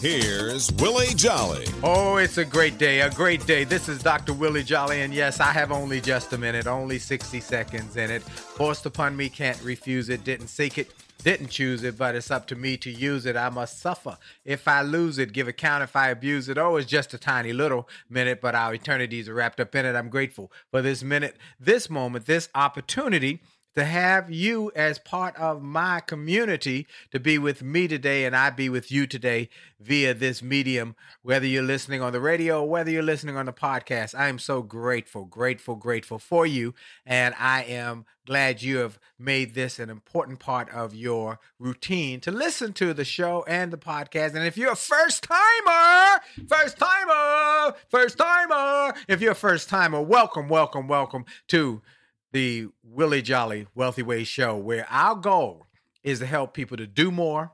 here's Willie Jolly. Oh, it's a great day, a great day. This is Dr. Willie Jolly, and yes, I have only just a minute, only 60 seconds in it. Forced upon me, can't refuse it, didn't seek it didn't choose it, but it's up to me to use it. I must suffer. If I lose it, give account if I abuse it. Oh, it's just a tiny little minute, but our eternities are wrapped up in it. I'm grateful for this minute, this moment, this opportunity to have you as part of my community to be with me today and I be with you today via this medium, whether you're listening on the radio or whether you're listening on the podcast. I am so grateful, grateful, grateful for you. And I am glad you have made this an important part of your routine to listen to the show and the podcast. And if you're a first timer, first timer, first timer, if you're a first timer, welcome, welcome, welcome to the Willie Jolly Wealthy Ways show, where our goal is to help people to do more,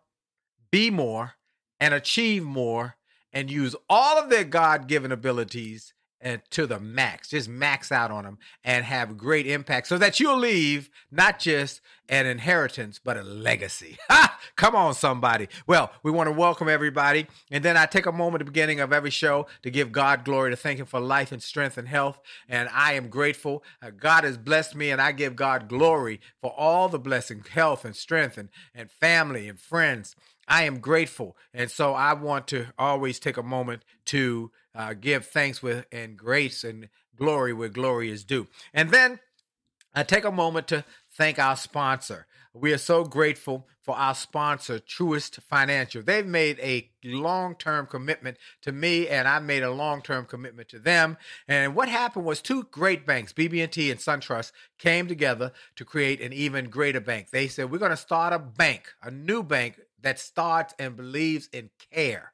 be more, and achieve more, and use all of their God given abilities and to the max, just max out on them and have great impact so that you'll leave not just an inheritance, but a legacy. Come on, somebody. Well, we want to welcome everybody. And then I take a moment at the beginning of every show to give God glory, to thank Him for life and strength and health. And I am grateful. Uh, God has blessed me, and I give God glory for all the blessing, health and strength, and, and family and friends. I am grateful. And so I want to always take a moment to uh, give thanks with and grace and glory where glory is due. And then I take a moment to thank our sponsor. We are so grateful for our sponsor, Truist Financial. They've made a long term commitment to me, and I made a long term commitment to them. And what happened was two great banks, BB&T and SunTrust, came together to create an even greater bank. They said, We're going to start a bank, a new bank that starts and believes in care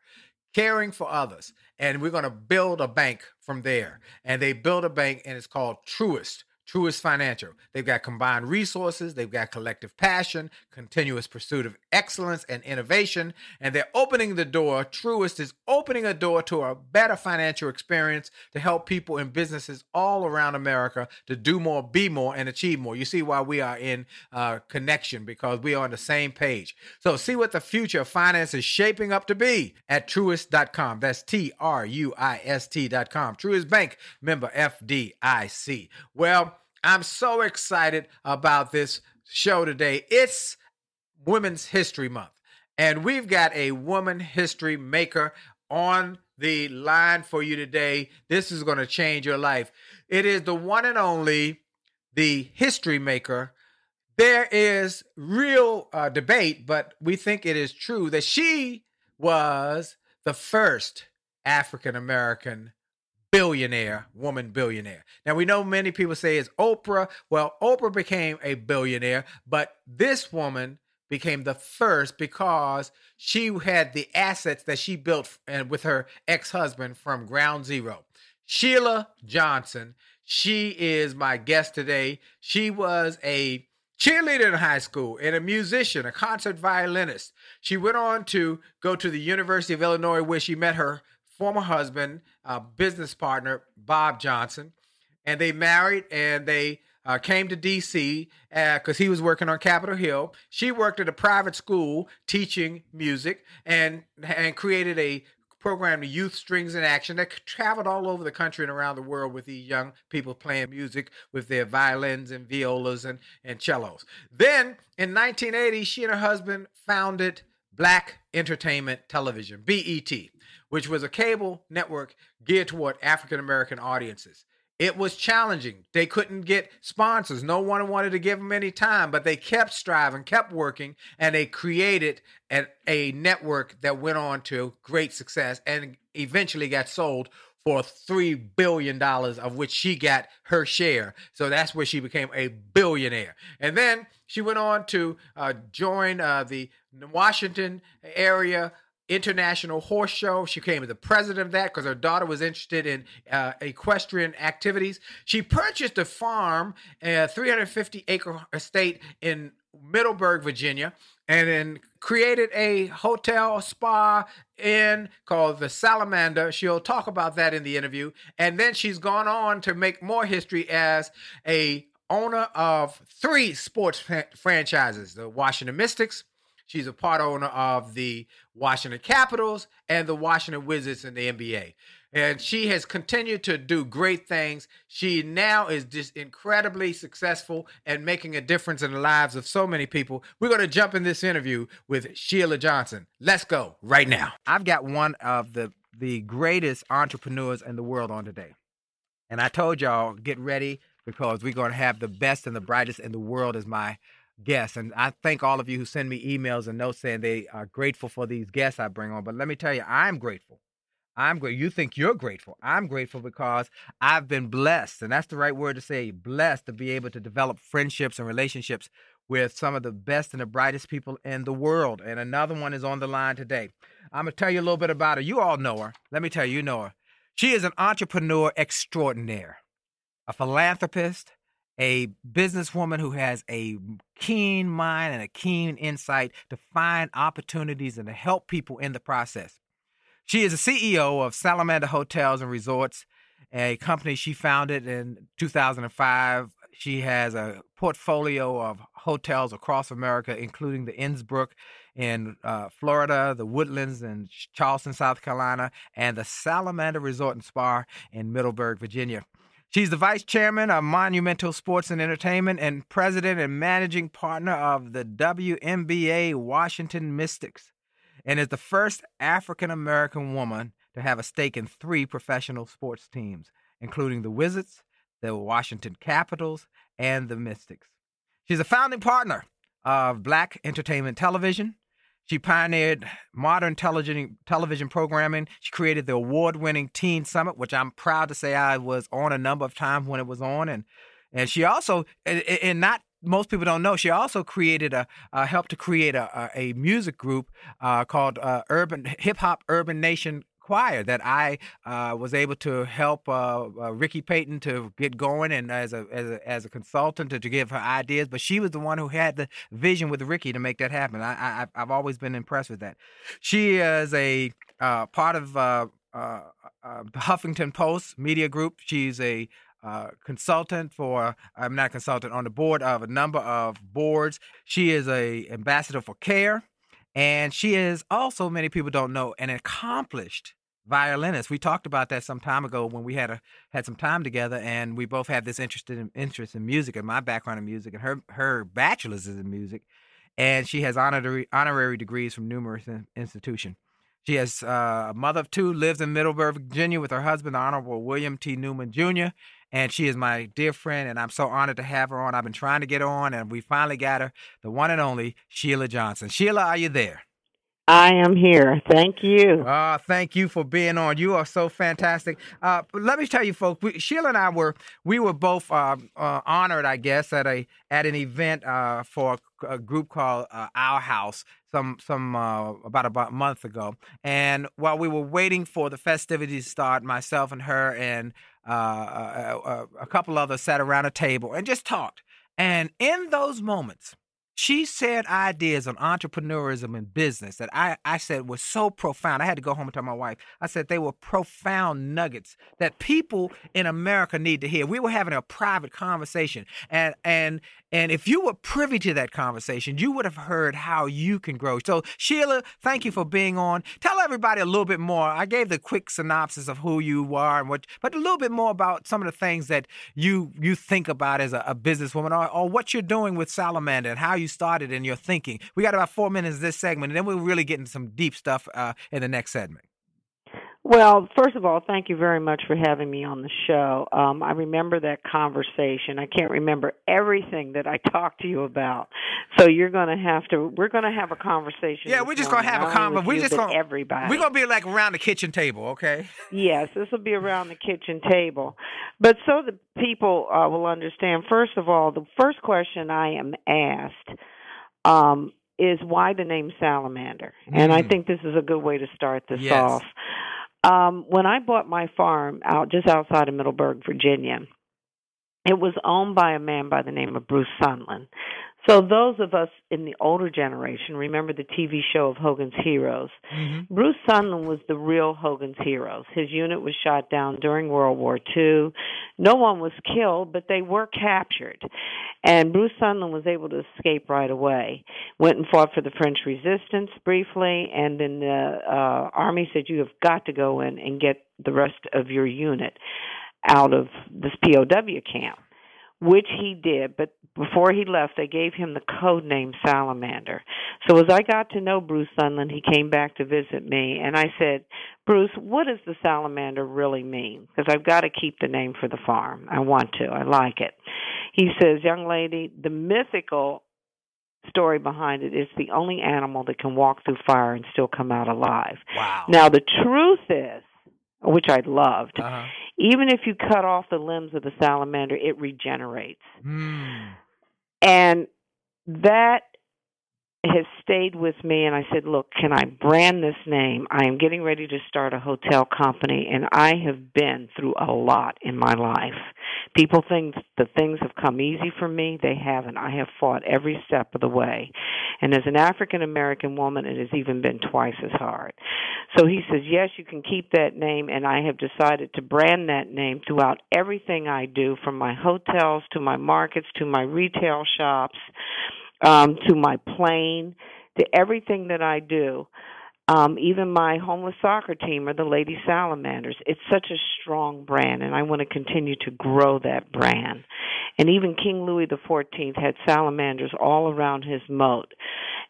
caring for others. And we're going to build a bank from there. And they build a bank, and it's called Truist. Truist Financial. They've got combined resources, they've got collective passion, continuous pursuit of excellence and innovation, and they're opening the door. Truist is opening a door to a better financial experience to help people and businesses all around America to do more, be more, and achieve more. You see why we are in uh, connection because we are on the same page. So, see what the future of finance is shaping up to be at truist.com. That's T R U I S T.com. Truist Bank, member FDIC. Well, I'm so excited about this show today. It's Women's History Month. And we've got a woman history maker on the line for you today. This is going to change your life. It is the one and only, the history maker. There is real uh, debate, but we think it is true that she was the first African American billionaire, woman billionaire. Now we know many people say it's Oprah. Well, Oprah became a billionaire, but this woman became the first because she had the assets that she built and with her ex-husband from ground zero. Sheila Johnson, she is my guest today. She was a cheerleader in high school and a musician, a concert violinist. She went on to go to the University of Illinois where she met her former husband, uh, business partner, Bob Johnson. And they married and they uh, came to DC because uh, he was working on Capitol Hill. She worked at a private school teaching music and and created a program, the Youth Strings in Action, that traveled all over the country and around the world with these young people playing music with their violins and violas and, and cellos. Then in 1980, she and her husband founded Black Entertainment Television, BET, which was a cable network geared toward African American audiences. It was challenging. They couldn't get sponsors. No one wanted to give them any time, but they kept striving, kept working, and they created an, a network that went on to great success and eventually got sold for $3 billion, of which she got her share. So that's where she became a billionaire. And then she went on to uh, join uh, the Washington area International Horse Show. She became the president of that because her daughter was interested in uh, equestrian activities. She purchased a farm, a 350 acre estate in Middleburg, Virginia, and then created a hotel spa inn called the Salamander. She'll talk about that in the interview. And then she's gone on to make more history as a owner of three sports franchises: the Washington Mystics, She's a part owner of the Washington Capitals and the Washington Wizards in the NBA. And she has continued to do great things. She now is just incredibly successful and making a difference in the lives of so many people. We're going to jump in this interview with Sheila Johnson. Let's go right now. I've got one of the the greatest entrepreneurs in the world on today. And I told y'all, get ready because we're going to have the best and the brightest in the world as my guests. And I thank all of you who send me emails and notes saying they are grateful for these guests I bring on. But let me tell you, I'm grateful. I'm great. You think you're grateful. I'm grateful because I've been blessed, and that's the right word to say, blessed to be able to develop friendships and relationships with some of the best and the brightest people in the world. And another one is on the line today. I'm gonna tell you a little bit about her. You all know her. Let me tell you, you know her. She is an entrepreneur extraordinaire, a philanthropist, a businesswoman who has a keen mind and a keen insight to find opportunities and to help people in the process. She is a CEO of Salamander Hotels and Resorts, a company she founded in 2005. She has a portfolio of hotels across America, including the Innisbrook in uh, Florida, the Woodlands in Charleston, South Carolina, and the Salamander Resort and Spa in Middleburg, Virginia. She's the vice chairman of Monumental Sports and Entertainment and president and managing partner of the WNBA Washington Mystics, and is the first African American woman to have a stake in three professional sports teams, including the Wizards, the Washington Capitals, and the Mystics. She's a founding partner of Black Entertainment Television, she pioneered modern television, programming. She created the award winning Teen Summit, which I'm proud to say I was on a number of times when it was on. And, and she also, and, not most people don't know, she also created a, helped to create a, a, a music group uh, called uh, Urban Hip Hop Urban Nation that I uh, was able to help uh, uh, Ricky Payton to get going and as a, as a as a consultant to, to give her ideas. But she was the one who had the vision with Ricky to make that happen. I, I I've always been impressed with that. She is a uh, part of uh, uh, the Huffington Post media group. She's a uh, consultant for I'm not a consultant on the board of a number of boards. She is a ambassador for CARE. And she is also, many people don't know, an accomplished violinist. We talked about that some time ago when we had a had some time together, and we both have this interest in interest in music and my background in music, and her her bachelor's is in music, and she has honorary honorary degrees from numerous in- institutions. She has uh, a mother of two, lives in Middleburg, Virginia, with her husband, the Honorable William T. Newman Jr. And she is my dear friend, and I'm so honored to have her on. I've been trying to get her on, and we finally got her, the one and only Sheila Johnson. Sheila, are you there? I am here. Thank you. Uh, thank you for being on. You are so fantastic. Uh, let me tell you, folks. We, Sheila and I were we were both uh, uh, honored, I guess, at a at an event uh, for a, a group called uh, Our House some some uh, about about a month ago. And while we were waiting for the festivities to start, myself and her and a couple others sat around a table and just talked. And in those moments she said ideas on entrepreneurism and business that I, I said were so profound. I had to go home and tell my wife. I said they were profound nuggets that people in America need to hear. We were having a private conversation, and and and if you were privy to that conversation, you would have heard how you can grow. So Sheila, thank you for being on. Tell everybody a little bit more. I gave the quick synopsis of who you are and what, but a little bit more about some of the things that you you think about as a, a businesswoman, or, or what you're doing with Salamander and how you started in your thinking. We got about four minutes this segment, and then we'll really get into some deep stuff uh, in the next segment. Well, first of all, thank you very much for having me on the show. Um, I remember that conversation. I can't remember everything that I talked to you about, so you're going to have to. We're going to have a conversation. Yeah, we're just going to have a conversation. We're just going everybody. We're going to be like around the kitchen table, okay? Yes, this will be around the kitchen table, but so the people uh, will understand. First of all, the first question I am asked. Um, is why the name salamander mm. and i mm. think this is a good way to start this yes. off um, when I bought my farm out just outside of Middleburg, Virginia, it was owned by a man by the name of Bruce Sundlun. So those of us in the older generation remember the TV show of Hogan's Heroes. Mm-hmm. Bruce Sundlun was the real Hogan's Heroes. His unit was shot down during World War II. No one was killed, but they were captured. And Bruce Sundlun was able to escape right away. Went and fought for the French resistance briefly, and then the uh, army said, "You have got to go in and get the rest of your unit out of this POW camp." Which he did, but before he left, they gave him the code name Salamander. So as I got to know Bruce Sundlun, he came back to visit me, and I said, Bruce, what does the salamander really mean? Because I've got to keep the name for the farm. I want to. I like it. He says, young lady, the mythical story behind it is the only animal that can walk through fire and still come out alive. Wow. Now the truth is, which I loved, uh-huh even if you cut off the limbs of the salamander, it regenerates. Mm. And that has stayed with me and I said, "Look, can I brand this name? I am getting ready to start a hotel company and I have been through a lot in my life. People think the things have come easy for me. They haven't. I have fought every step of the way. And as an African American woman, it has even been twice as hard." So he says, "Yes, you can keep that name and I have decided to brand that name throughout everything I do from my hotels to my markets to my retail shops." Um, to my plane, to everything that I do. Um, even my homeless soccer team or the Lady Salamanders. It's such a strong brand, and I want to continue to grow that brand. And even King Louis XIV had salamanders all around his moat,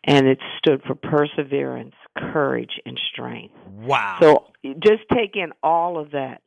and it stood for perseverance, courage, and strength. Wow. So just take in all of that.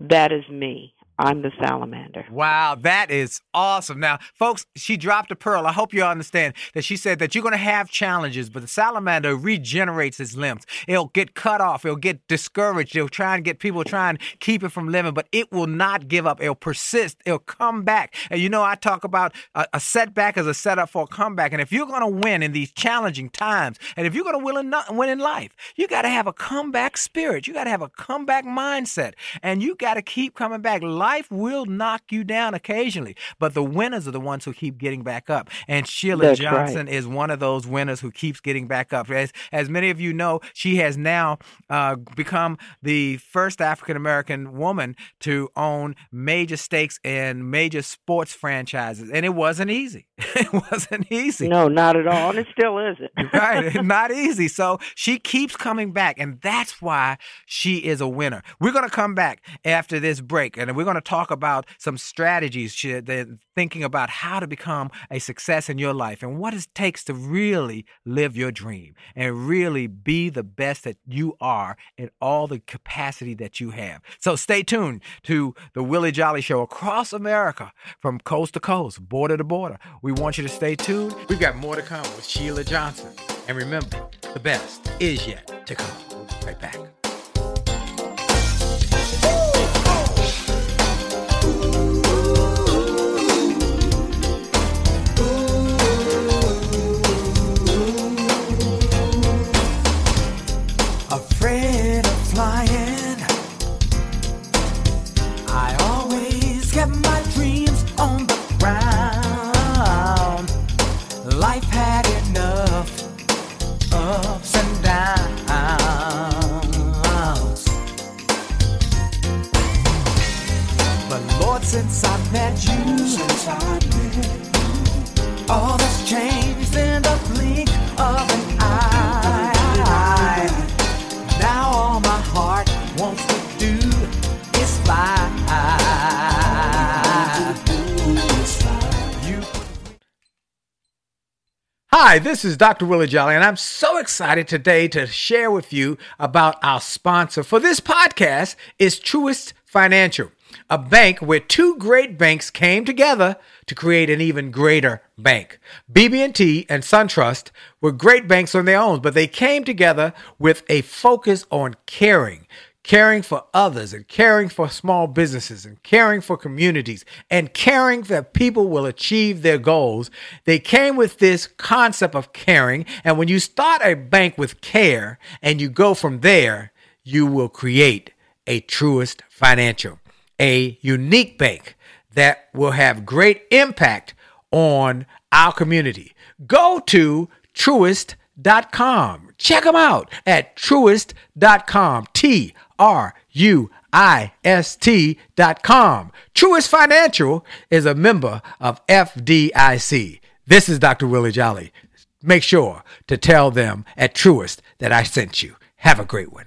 That is me. I'm the salamander. Wow, that is awesome. Now, folks, she dropped a pearl. I hope you understand that she said that you're going to have challenges, but the salamander regenerates its limbs. It'll get cut off. It'll get discouraged. It'll try and get people try and keep it from living, but it will not give up. It'll persist. It'll come back. And you know, I talk about a, a setback as a setup for a comeback. And if you're going to win in these challenging times, and if you're going to win in, win in life, you got to have a comeback spirit. You got to have a comeback mindset, and you got to keep coming back life will knock you down occasionally, but the winners are the ones who keep getting back up. And Sheila That's Johnson right. is one of those winners who keeps getting back up. As as many of you know, she has now uh, become the first African American woman to own major stakes in major sports franchises, and it wasn't easy. it wasn't easy. No, not at all, and it still isn't. right, not easy. So she keeps coming back, and that's why she is a winner. We're going to come back after this break, and we're going going to talk about some strategies, thinking about how to become a success in your life and what it takes to really live your dream and really be the best that you are in all the capacity that you have. So stay tuned to the Willie Jolly Show across America from coast to coast, border to border. We want you to stay tuned. We've got more to come with Sheila Johnson. And remember, the best is yet to come. Right back. Hi, this is Dr. Willie Jolly, and I'm so excited today to share with you about our sponsor for this podcast is Truist Financial a bank where two great banks came together to create an even greater bank. BB&T and SunTrust were great banks on their own, but they came together with a focus on caring, caring for others and caring for small businesses and caring for communities and caring that people will achieve their goals. They came with this concept of caring, and when you start a bank with care and you go from there, you will create a Truist financial a unique bank that will have great impact on our community. Go to truist.com. Check them out at truist.com. T R U I S T.com. Truist Financial is a member of FDIC. This is Dr. Willie Jolly. Make sure to tell them at Truist that I sent you. Have a great one.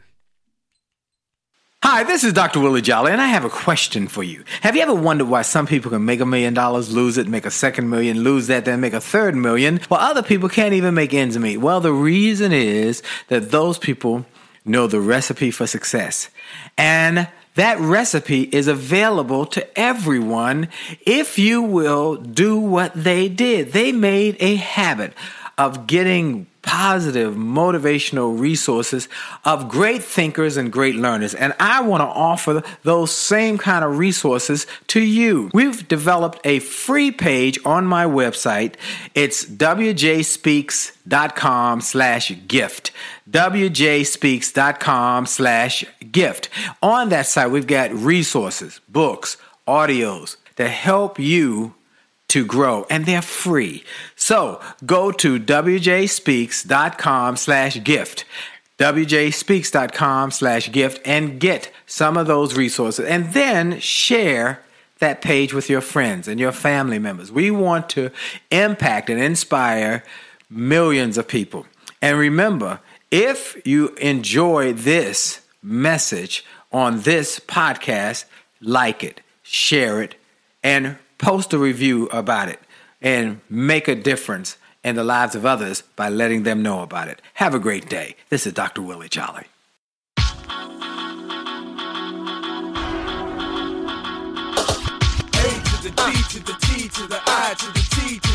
Hi, this is Dr. Willie Jolly, and I have a question for you. Have you ever wondered why some people can make a million dollars, lose it, make a second million, lose that, then make a third million, while other people can't even make ends meet? Well, the reason is that those people know the recipe for success. And that recipe is available to everyone if you will do what they did. They made a habit of getting positive, motivational resources of great thinkers and great learners. And I want to offer those same kind of resources to you. We've developed a free page on my website. It's wjspeaks.com slash gift wjspeaks.com slash gift. On that site, we've got resources, books, audios to help you to grow and they're free. So go to wjspeaks.com slash gift wjspeaks.com slash gift and get some of those resources and then share that page with your friends and your family members. We want to impact and inspire millions of people. And remember, if you enjoy this message on this podcast, like it, share it, and post a review about it and make a difference in the lives of others by letting them know about it. Have a great day. This is Dr. Willie Jolly. to the T to the I to the T to the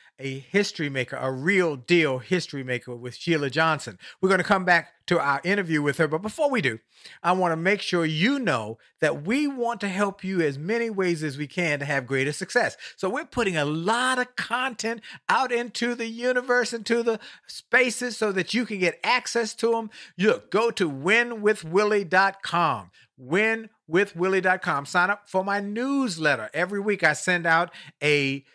a history maker, a real deal history maker with Sheila Johnson. We're going to come back to our interview with her. But before we do, I want to make sure you know that we want to help you as many ways as we can to have greater success. So we're putting a lot of content out into the universe, into the spaces so that you can get access to them. Look, go to winwithwillie.com. Win winwithwillie.com. Sign up for my newsletter. Every week I send out a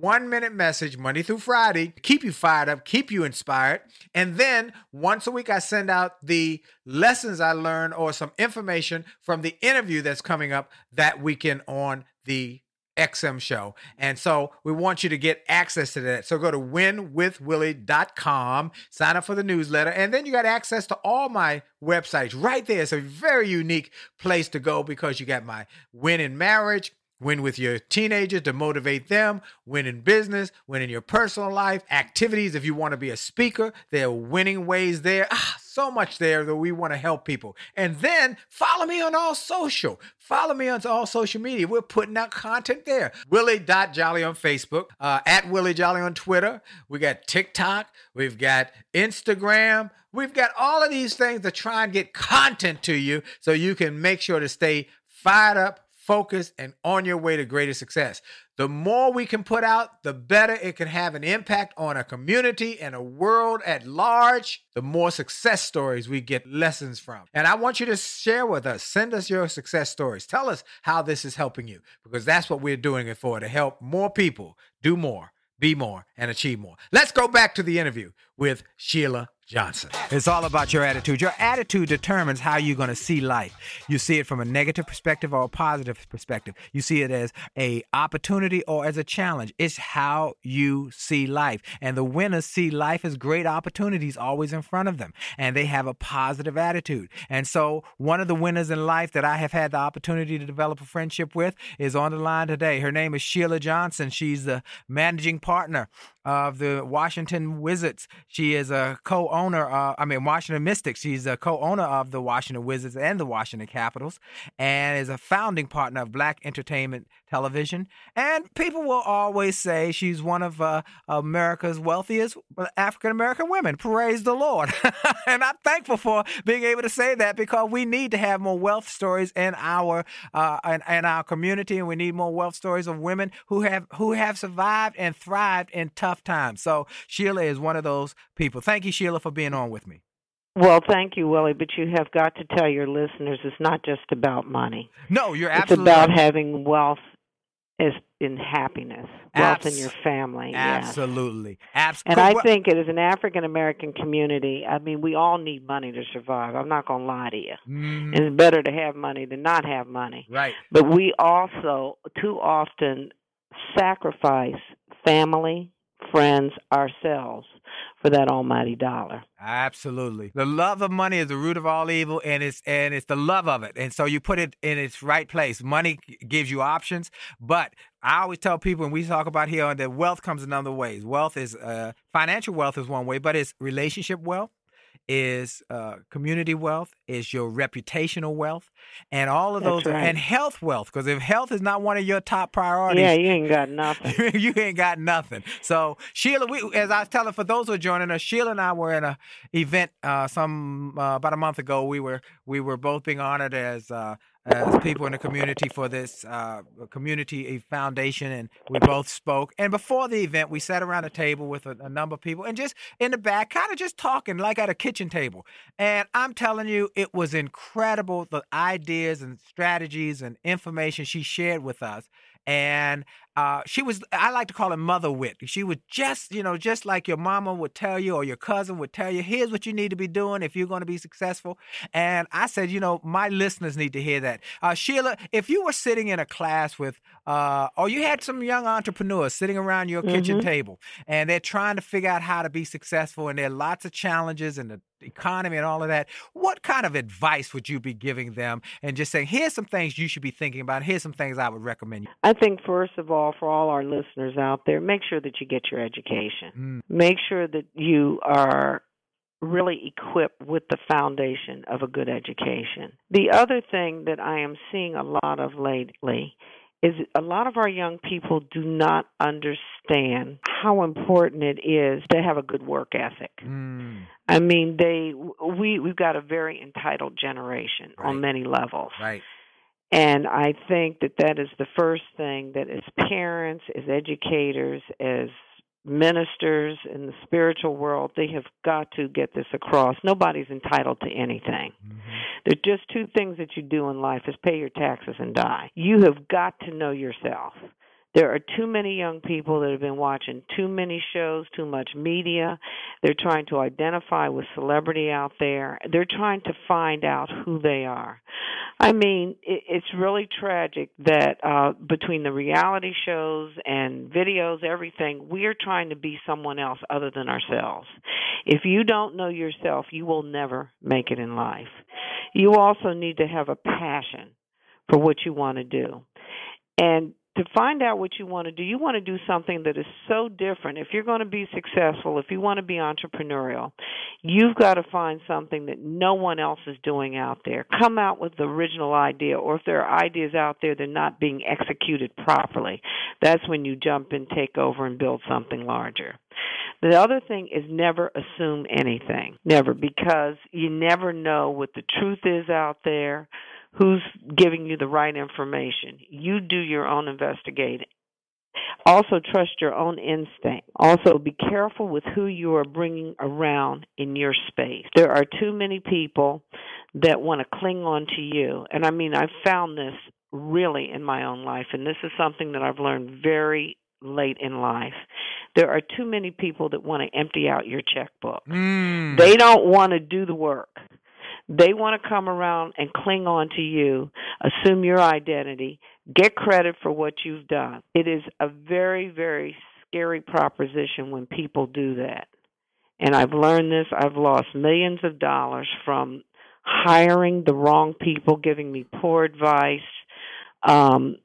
one minute message Monday through Friday, keep you fired up, keep you inspired. And then once a week, I send out the lessons I learned or some information from the interview that's coming up that weekend on the XM show. And so we want you to get access to that. So go to winwithwillie.com, sign up for the newsletter, and then you got access to all my websites right there. It's a very unique place to go because you got my win in marriage, win with your teenagers to motivate them, win in business, win in your personal life, activities. If you want to be a speaker, there are winning ways there. Ah, so much there that we want to help people. And then follow me on all social. Follow me on all social media. We're putting out content there. Willie.jolly on Facebook, uh, at Willie Jolly on Twitter. We got TikTok. We've got Instagram. We've got all of these things to try and get content to you so you can make sure to stay fired up, focused, and on your way to greater success. The more we can put out, the better it can have an impact on a community and a world at large. The more success stories we get lessons from. And I want you to share with us. Send us your success stories. Tell us how this is helping you because that's what we're doing it for to help more people do more, be more, and achieve more. Let's go back to the interview with Sheila Johnson. It's all about your attitude. Your attitude determines how you're going to see life. You see it from a negative perspective or a positive perspective. You see it as a opportunity or as a challenge. It's how you see life. And the winners see life as great opportunities always in front of them. And they have a positive attitude. And so one of the winners in life that I have had the opportunity to develop a friendship with is on the line today. Her name is Sheila Johnson. She's the managing partner of the Washington Wizards. She is a co-owner. Uh, I mean, Washington Mystics. She's a co-owner of the Washington Wizards and the Washington Capitals, and is a founding partner of Black Entertainment Television. And people will always say she's one of uh, America's wealthiest African American women. Praise the Lord! and I'm thankful for being able to say that because we need to have more wealth stories in our uh, in, in our community, and we need more wealth stories of women who have who have survived and thrived in tough times. So Sheila is one of those people. Thank you, Sheila, for being on with me. Well, thank you, Willie, but you have got to tell your listeners it's not just about money. No, you're absolutely It's about having wealth as in happiness, wealth in your family. yes. absolutely. Abs- And I think it is an African American community. I mean, we all need money to survive. I'm not going to lie to you. Mhm. It's better to have money than not have money. right. But we also too often sacrifice family, friends, ourselves for that almighty dollar. Absolutely. The love of money is the root of all evil and it's and it's the love of it. And so you put it in its right place. Money gives you options, but I always tell people when we talk about here that wealth comes in other ways. Wealth is uh, financial wealth is one way, but it's relationship wealth, is uh, community wealth, is your reputational wealth, and all of That's those, right. and health wealth. Because if health is not one of your top priorities, Yeah, you ain't got nothing. you ain't got nothing. So Sheila, we, as I was telling for those who are joining us, Sheila and I were in a event uh, some uh, about a month ago. We were we were both being honored as uh, as people in the community for this uh, community foundation, and we both spoke. And before the event, we sat around a table with a, a number of people, and just in the back, kind of just talking like at a kitchen table. And I'm telling you, it was incredible the ideas and strategies and information she shared with us and uh, she was i like to call it mother wit she was just you know just like your mama would tell you or your cousin would tell you here's what you need to be doing if you're going to be successful. And i said you know my listeners need to hear that. Uh, sheila if you were sitting in a class with uh, or you had some young entrepreneurs sitting around your kitchen table and they're trying to figure out how to be successful and there are lots of challenges in the economy and all of that what kind of advice would you be giving them and just saying here's some things you should be thinking about. Here's some things i would recommend you. I think first of all, for all our listeners out there, make sure that you get your education. Make sure that you are really equipped with the foundation of a good education. The other thing that I am seeing a lot of lately is a lot of our young people do not understand how important it is to have a good work ethic. Mm, I mean, they we we've got a very entitled generation Right. on many levels. right And I think that that is the first thing that as parents, as educators, as ministers in the spiritual world, they have got to get this across. Nobody's entitled to anything. Mhm. There's just two things that you do in life is pay your taxes and die. You have got to know yourself. There are too many young people that have been watching too many shows, too much media. They're trying to identify with celebrity out there. They're trying to find out who they are. I mean, it's really tragic that uh between the reality shows and videos, everything, we're trying to be someone else other than ourselves. If you don't know yourself, you will never make it in life. You also need to have a passion for what you want to do. And to find out what you want to do, you want to do something that is so different. If you're going to be successful, if you want to be entrepreneurial, you've got to find something that no one else is doing out there. Come out with the original idea, or if there are ideas out there that are not being executed properly, that's when you jump and take over and build something larger. The other thing is never assume anything. Never, because you never know what the truth is out there who's giving you the right information. You do your own investigating. Also, trust your own instinct. Also, be careful with who you are bringing around in your space. There are too many people that want to cling on to you. And I mean, I've found this really in my own life, and this is something that I've learned very late in life. There are too many people that want to empty out your checkbook. Mm. They don't want to do the work. They want to come around and cling on to you, assume your identity, get credit for what you've done. It is a very, very scary proposition when people do that. And I've learned this. I've lost millions of dollars from hiring the wrong people, giving me poor advice, um,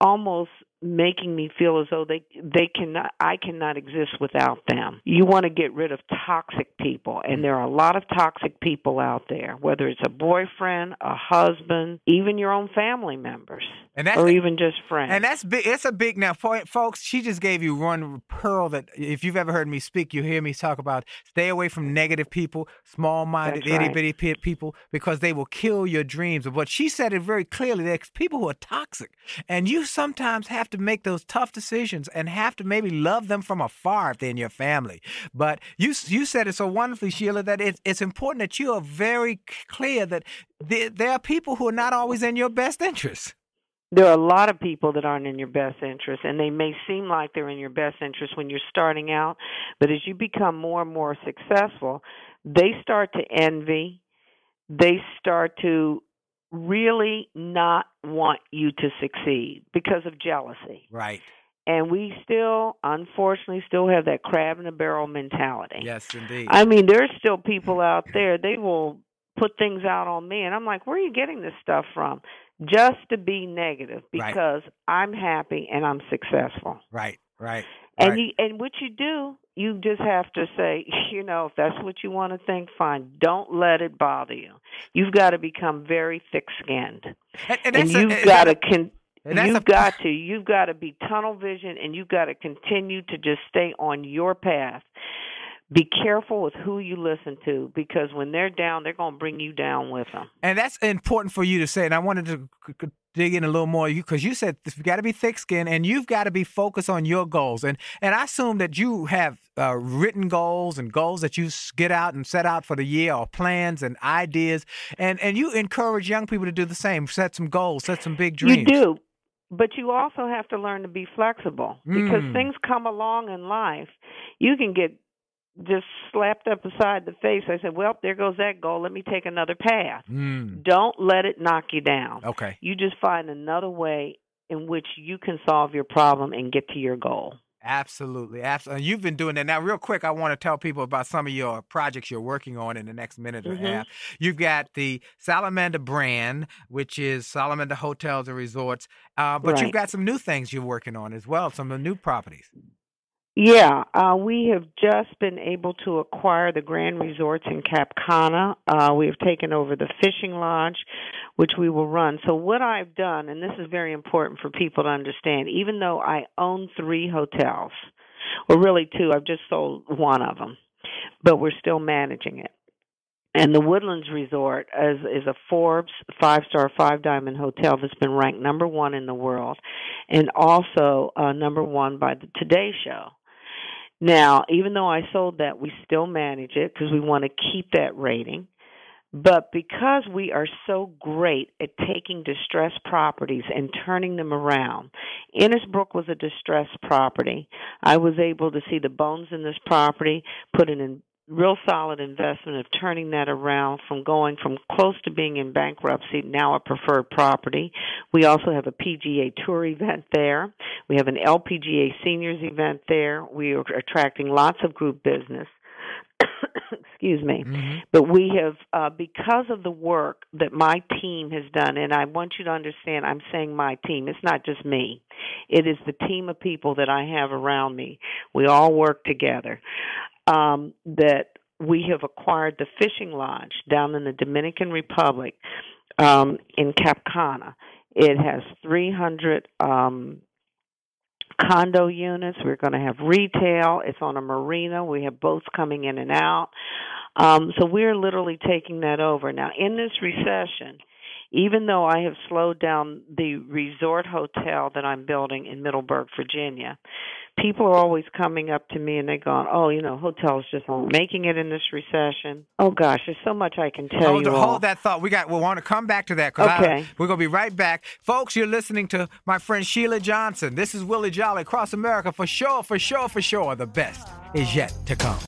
almost making me feel as though they they cannot I cannot exist without them. You want to get rid of toxic people and mm. there are a lot of toxic people out there, whether it's a boyfriend, a husband, even your own family members. And that's or even just friends. And that's big. It's a big now, folks. She just gave you one pearl that, if you've ever heard me speak, you hear me talk about. Stay away from negative people, small-minded, right. itty bitty people, because they will kill your dreams. But she said it very clearly. There's people who are toxic, and you sometimes have to make those tough decisions and have to maybe love them from afar if they're in your family. But you you said it so wonderfully, Sheila, that it's it's important that you are very clear that there, there are people who are not always in your best interest. there are a lot of people that aren't in your best interest and they may seem like they're in your best interest when you're starting out but as you become more and more successful they start to envy they start to really not want you to succeed because of jealousy Right. and we still unfortunately still have that crab in a barrel mentality Yes, indeed. I mean, there's still people out there, they will put things out on me. And I'm like, where are you getting this stuff from? Just to be negative Right. because I'm happy and I'm successful. Right, right. And right. you and what you do, you just have to say, you know, if that's what you want to think, fine. Don't let it bother you. You've got to become very thick-skinned, and, and, that's a- you've and got to con- and you've a- got to you've got to be tunnel vision, and you've got to continue to just stay on your path. Be careful with who you listen to because when they're down, they're going to bring you down with them. And that's important for you to say. And I wanted to dig in a little more because you said you've got to be thick skinned and you've got to be focused on your goals. And and I assume that you have uh, written goals and goals that you get out and set out for the year or plans and ideas. And and you encourage young people to do the same. Set some goals. Set some big dreams. You do, but you also have to learn to be flexible because Mm. things come along in life. You can get just slapped up beside the face. I said, "Well, there goes that goal. Let me take another path." Mm. Don't let it knock you down. Okay. You just find another way in which you can solve your problem and get to your goal. Absolutely, absolutely. You've been doing that now. Real quick, I want to tell people about some of your projects you're working on in the next minute or Mhm. half. You've got the Salamander brand, which is Salamander Hotels and Resorts, uh, but you've got some new things you're working on as well. Some of the new properties. Yeah, uh, we have just been able to acquire the Grand Resorts in Cap Cana. Uh, we have taken over the fishing lodge, which we will run. So, what I've done, and this is very important for people to understand, even though I own three hotels, or really two, I've just sold one of them, but we're still managing it. And the Woodlands Resort is, is a Forbes five star, five diamond hotel that's been ranked number one in the world and also uh, number one by the Today Show. Now, even though I sold that, we still manage it because we want to keep that rating. But because we are so great at taking distressed properties and turning them around, Innisbrook was a distressed property. I was able to see the bones in this property, put an in real solid investment of turning that around from going from close to being in bankruptcy now a preferred property. We also have a PGA Tour event there. We have an LPGA Seniors event there. We are attracting lots of group business. excuse me mm-hmm. but we have uh, because of the work that my team has done and i want you to understand i'm saying my team it's not just me it is the team of people that i have around me we all work together um, that we have acquired the fishing lodge down in the dominican republic um, in cap cana it has 300 um, condo units. We're going to have retail. It's on a marina. We have boats coming in and out. Um, so we're literally taking that over. Now, in this recession, even though I have slowed down the resort hotel that I'm building in Middleburg, Virginia, people are always coming up to me and they're going, "Oh, you know, hotels just aren't making it in this recession." Oh gosh, there's so much I can tell hold, you. Hold that thought. We got. We want to come back to that because okay. we're gonna be right back, folks. You're listening to my friend Sheila Johnson. This is Willie Jolly across America for sure, for sure, for sure. The best is yet to come.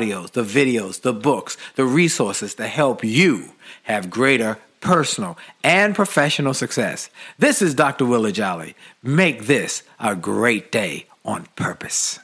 audios, the videos, the books, the resources to help you have greater personal and professional success. This is Dr. Willie Jolly. Make this a great day on purpose.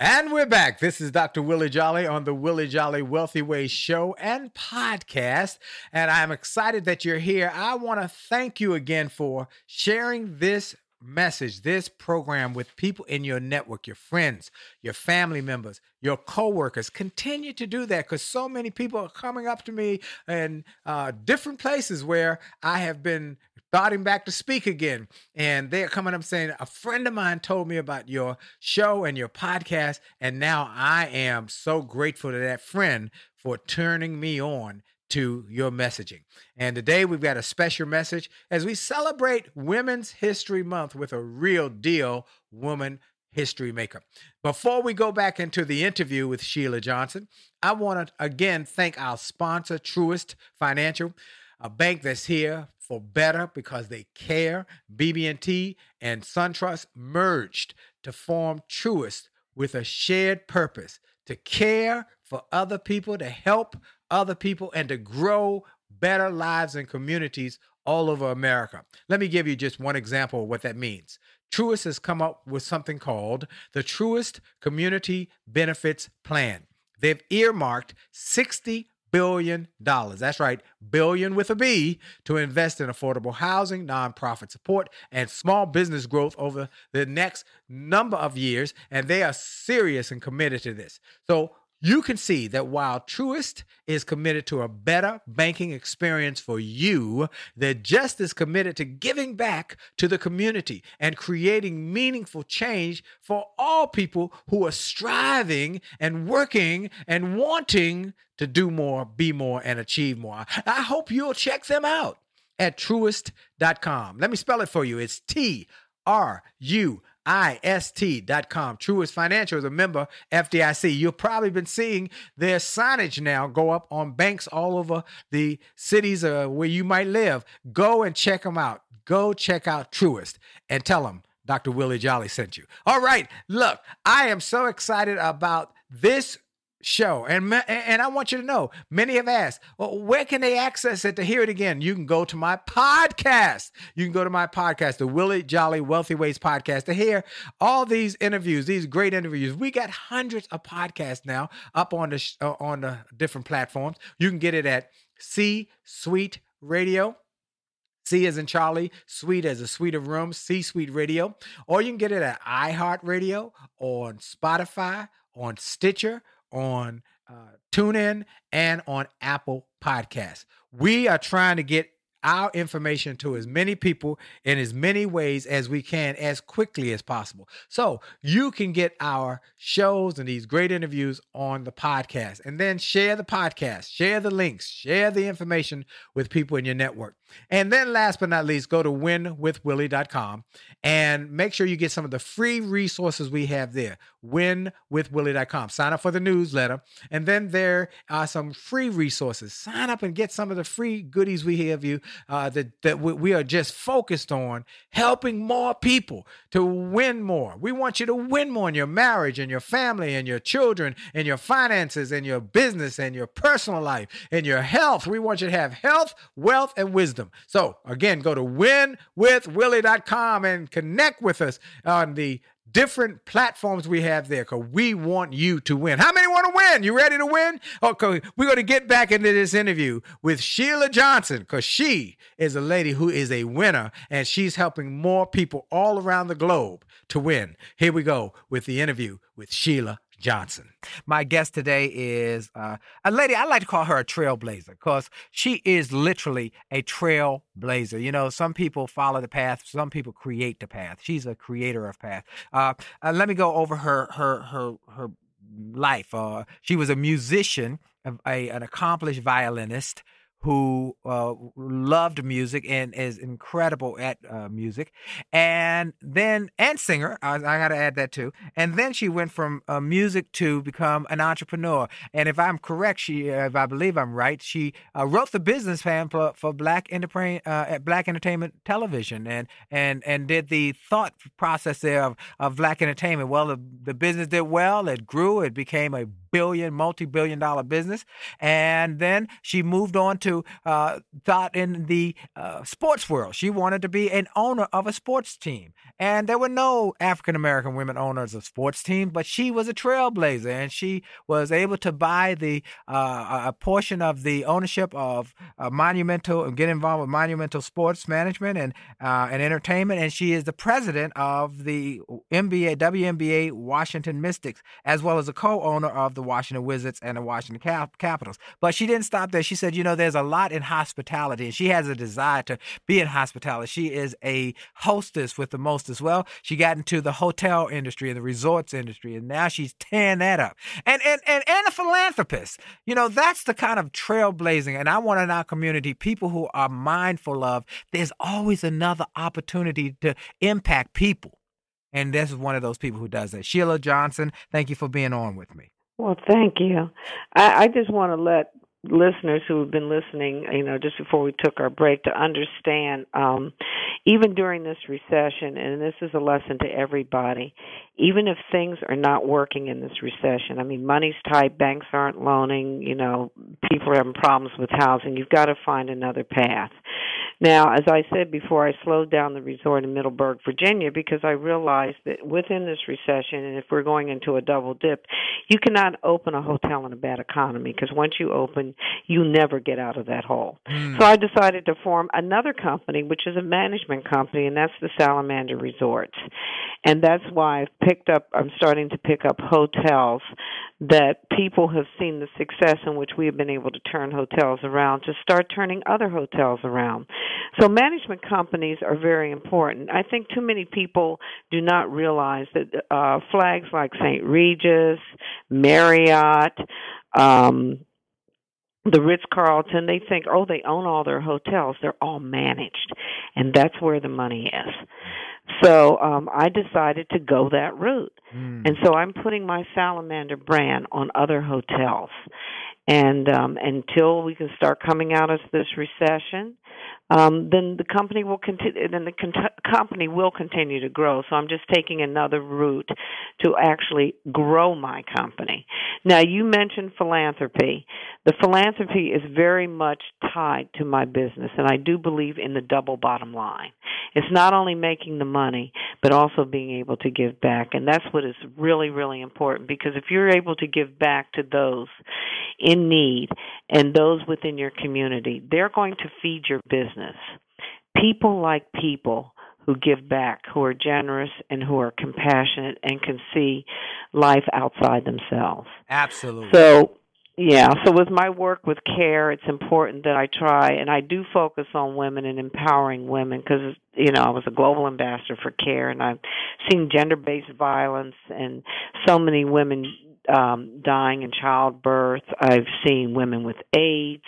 And we're back. This is Dr. Willie Jolly on the Willie Jolly Wealthy Ways show and podcast. And I'm excited that you're here. I want to thank you again for sharing this message, this program with people in your network, your friends, your family members, your coworkers. Continue to do that because so many people are coming up to me in uh, different places where I have been starting back to speak again. And they're coming up saying, A friend of mine told me about your show and your podcast. And now I am so grateful to that friend for turning me on to your messaging. And today we've got a special message as we celebrate Women's History Month with a real deal woman history maker. Before we go back into the interview with Sheila Johnson, I want to again thank our sponsor, Truist Financial, a bank that's here for better because they care. BB&T and SunTrust merged to form Truist with a shared purpose to care for other people, to help other people, and to grow better lives and communities all over America. Let me give you just one example of what that means. Truist has come up with something called the Truist Community Benefits Plan. They've earmarked 60 billion dollars. That's right, billion with a B to invest in affordable housing, nonprofit support, and small business growth over the next number of years. And they are serious and committed to this. So you can see that while Truist is committed to a better banking experience for you, they're just as committed to giving back to the community and creating meaningful change for all people who are striving and working and wanting to do more, be more, and achieve more. I hope you'll check them out at truist.com. Let me spell it for you. It's T R U ist.com. Truist Financial is a member FDIC. You've probably been seeing their signage now go up on banks all over the cities uh, where you might live. Go and check them out. Go check out Truist and tell them Dr. Willie Jolly sent you. All right, look, I am so excited about this show. And and I want you to know, many have asked, well, where can they access it to hear it again? You can go to my podcast. You can go to my podcast, the Willie Jolly Wealthy Ways podcast, to hear all these interviews, these great interviews. We got hundreds of podcasts now up on the uh, on the different platforms. You can get it at C Suite Radio. C as in Charlie, Suite as a suite of rooms, C Suite Radio. Or you can get it at iHeartRadio, on Spotify, on Stitcher, on uh, TuneIn, and on Apple Podcasts. We are trying to get our information to as many people in as many ways as we can as quickly as possible. So you can get our shows and these great interviews on the podcast and then share the podcast, share the links, share the information with people in your network. And then last but not least, go to winwithwillie.com and make sure you get some of the free resources we have there. Winwithwillie.com. Sign up for the newsletter. And then there are some free resources. Sign up and get some of the free goodies we have you uh, that, that we are just focused on helping more people to win more. We want you to win more in your marriage and your family and your children and your finances and your business and your personal life and your health. We want you to have health, wealth, and wisdom. So again, go to winwithwillie.com and connect with us on the different platforms we have there because we want you to win. How many want to win? You ready to win? Oh, okay, we're going to get back into this interview with Sheila Johnson because she is a lady who is a winner and she's helping more people all around the globe to win. Here we go with the interview with Sheila Johnson. My guest today is uh, a lady, I like to call her a trailblazer because she is literally a trailblazer. You know, some people follow the path, some people create the path. She's a creator of path. Uh, uh, let me go over her, her, her, her life. Uh, she was a musician, a, an accomplished violinist who uh, loved music and is incredible at uh, music, and then and singer. I, I got to add that too. And then she went from uh, music to become an entrepreneur. And if I'm correct, she, uh, if I believe I'm right, she uh, wrote the business plan for, for Black uh, Black Entertainment Television, and and and did the thought process there of, of Black Entertainment. Well, the, the business did well. It grew. It became a billion, multi-billion dollar business. And then she moved on to uh, thought in the uh, sports world. She wanted to be an owner of a sports team. And there were no African American women owners of sports teams, but she was a trailblazer and she was able to buy the uh, a portion of the ownership of uh, Monumental and get involved with Monumental Sports Management and uh, and entertainment. And she is the president of the NBA WNBA Washington Mystics, as well as a co-owner of the Washington Wizards and the Washington Cap- Capitals. But she didn't stop there. She said, you know, there's a lot in hospitality, and she has a desire to be in hospitality. She is a hostess with the most as well. She got into the hotel industry and the resorts industry, and now she's tearing that up. And and and, and a philanthropist. You know, that's the kind of trailblazing. And I want in our community people who are mindful of there's always another opportunity to impact people. And this is one of those people who does that. Sheila Johnson, thank you for being on with me. Well, thank you. I, I just want to let listeners who have been listening, you know, just before we took our break to understand, um, even during this recession, and this is a lesson to everybody, even if things are not working in this recession, I mean, money's tight, banks aren't loaning, you know, people are having problems with housing, you've got to find another path. Now, as I said before, I slowed down the resort in Middleburg, Virginia, because I realized that within this recession, and if we're going into a double dip, you cannot open a hotel in a bad economy because once you open, you never get out of that hole. Mm. So I decided to form another company, which is a management company, and that's the Salamander Resorts. And that's why I've picked up, I'm starting to pick up hotels that people have seen the success in which we have been able to turn hotels around to start turning other hotels around. So management companies are very important. I think too many people do not realize that uh, flags like St. Regis, Marriott, um, the Ritz Carlton, they think, oh, they own all their hotels. They're all managed. And that's where the money is. So um, I decided to go that route. Mm. And so I'm putting my Salamander brand on other hotels. And um, until we can start coming out of this recession, um, then the company will continue. Then the con- company will continue to grow. So I'm just taking another route to actually grow my company. Now you mentioned philanthropy. The philanthropy is very much tied to my business, and I do believe in the double bottom line. It's not only making the money, but also being able to give back, and that's what is really, really important. Because if you're able to give back to those in need and those within your community, they're going to feed your business. People like people who give back, who are generous and who are compassionate and can see life outside themselves. Absolutely. So, yeah, so with my work with care, it's important that I try and I do focus on women and empowering women because you know, I was a global ambassador for care and I've seen gender-based violence and so many women um dying in childbirth. I've seen women with AIDS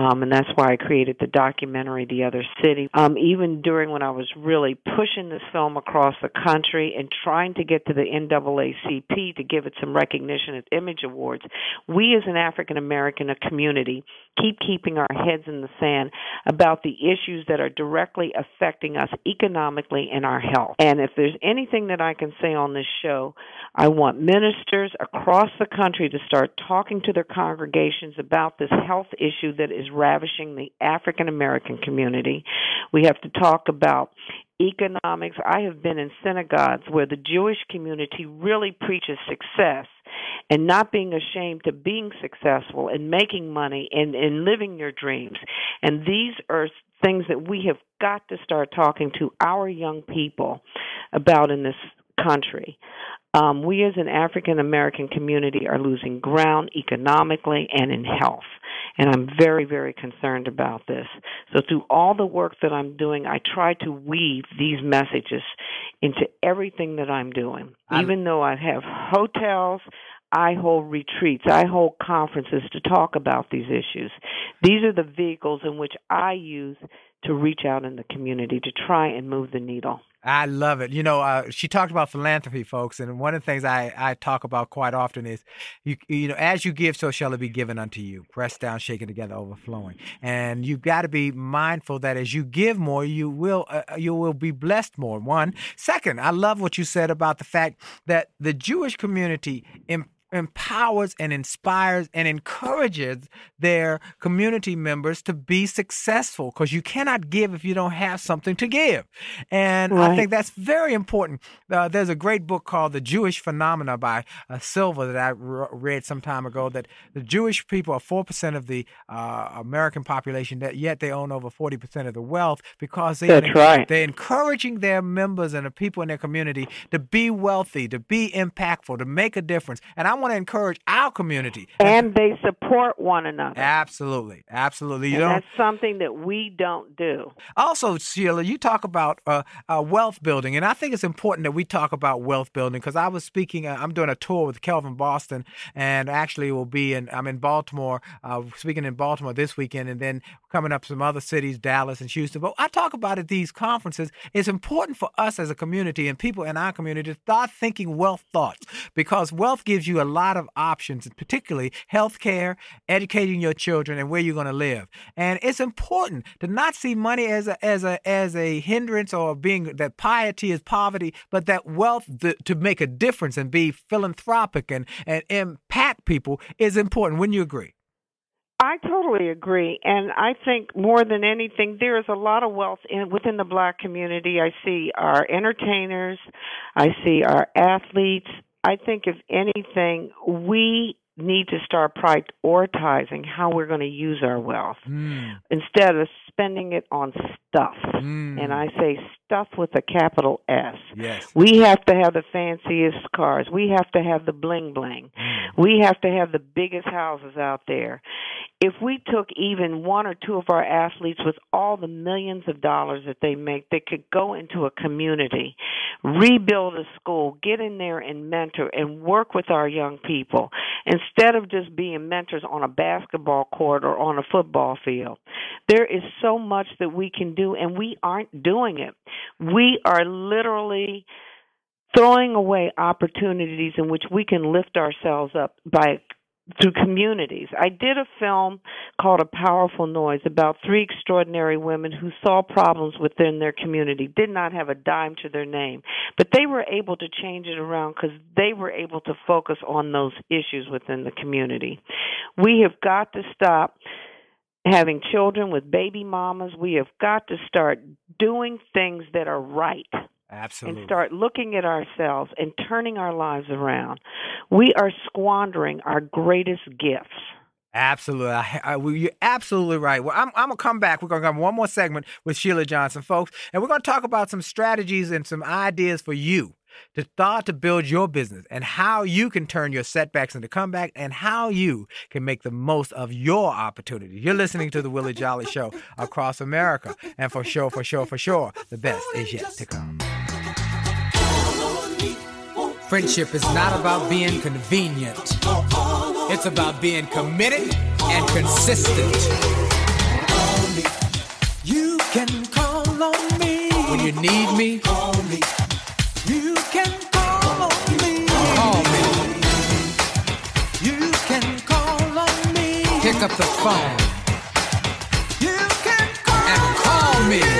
um, and that's why I created the documentary The Other City. Um, even during when I was really pushing this film across the country and trying to get to the NAACP to give it some recognition at Image Awards, we as an African American community keep keeping our heads in the sand about the issues that are directly affecting us economically and our health. And if there's anything that I can say on this show, I want ministers across the country to start talking to their congregations about this health issue that is ravishing the African American community. We have to talk about economics. I have been in synagogues where the Jewish community really preaches success and not being ashamed to being successful and making money and, and living your dreams. And these are things that we have got to start talking to our young people about in this country. Um, we as an African American community are losing ground economically and in health. And I'm very, very concerned about this. So through all the work that I'm doing, I try to weave these messages into everything that I'm doing. I'm, Even though I have hotels, I hold retreats, I hold conferences to talk about these issues. These are the vehicles in which I use to reach out in the community to try and move the needle. I love it. You know, uh, she talked about philanthropy, folks, and one of the things I, I talk about quite often is, you you know, as you give, so shall it be given unto you. Pressed down, shaken together, overflowing. And you've got to be mindful that as you give more, you will uh, uh, you will be blessed more. One, second, I love what you said about the fact that the Jewish community empowers and inspires and encourages their community members to be successful because you cannot give if you don't have something to give. And right. I think that's very important. Uh, there's a great book called The Jewish Phenomena by uh, Silva that I re- read some time ago that the Jewish people are 4% of the uh, American population, that yet they own over 40% of the wealth because they that's right. they're encouraging their members and the people in their community to be wealthy, to be impactful, to make a difference. And I want to encourage our community. And they support one another. Absolutely. Absolutely. You and that's something that we don't do. Also, Sheila, you talk about uh, uh, wealth building, and I think it's important that we talk about wealth building because I was speaking, uh, I'm doing a tour with Kelvin Boston, and actually will be in, I'm in Baltimore, uh, speaking in Baltimore this weekend, and then coming up some other cities, Dallas and Houston. But I talk about at these conferences, it's important for us as a community and people in our community to start thinking wealth thoughts because wealth gives you a lot of options, particularly health care, educating your children, and where you're going to live. And it's important to not see money as a, as a, as a hindrance or being that piety is poverty, but that wealth to, to make a difference and be philanthropic and, and impact people is important. Wouldn't you agree? I totally agree, and I think more than anything, there is a lot of wealth in within the black community. I see our entertainers, I see our athletes. I think if anything, we need to start prioritizing how we're going to use our wealth Mm. instead of spending it on stuff. Mm. And I say stuff with a capital S. Yes. We have to have the fanciest cars. We have to have the bling bling. We have to have the biggest houses out there. If we took even one or two of our athletes with all the millions of dollars that they make, they could go into a community, rebuild a school, get in there and mentor and work with our young people instead of just being mentors on a basketball court or on a football field. There is so much that we can do and we aren't doing it. We are literally throwing away opportunities in which we can lift ourselves up by through communities. I did a film called A Powerful Noise about three extraordinary women who saw problems within their community, did not have a dime to their name, but they were able to change it around because they were able to focus on those issues within the community. We have got to stop having children with baby mamas. We have got to start doing things that are right Absolutely. and start looking at ourselves and turning our lives around. We are squandering our greatest gifts. Absolutely. I, I, well, you're absolutely right. Well, I'm, I'm going to come back. We're going to have one more segment with Sheila Johnson, folks, and we're going to talk about some strategies and some ideas for you to start to build your business and how you can turn your setbacks into comeback and how you can make the most of your opportunity. You're listening to the Willie Jolly Show across America. And for sure, for sure, for sure, the best is yet to come. Friendship is not about being convenient. It's about being committed and consistent. You can call on me. When you need me, Call me. You Pick up the phone and call me.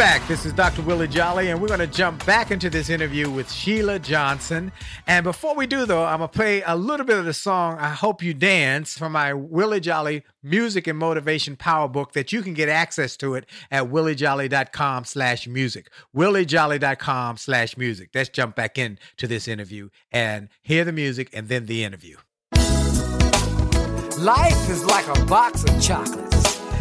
Back. This is Dr. Willie Jolly, and we're going to jump back into this interview with Sheila Johnson. And before we do, though, I'm going to play a little bit of the song I Hope You Dance from my Willie Jolly Music and Motivation Power Book that you can get access to it at williejolly.com slash music. williejolly.com slash music. Let's jump back into this interview and hear the music and then the interview. Life is like a box of chocolates.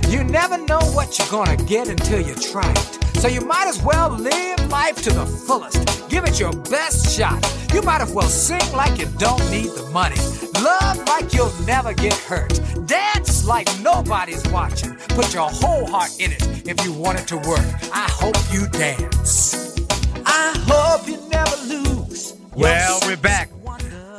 You never know what you're gonna get until you try it. So you might as well live life to the fullest. Give it your best shot. You might as well sing like you don't need the money. Love like you'll never get hurt. Dance like nobody's watching. Put your whole heart in it if you want it to work. I hope you dance. I hope you never lose. Well, we're back.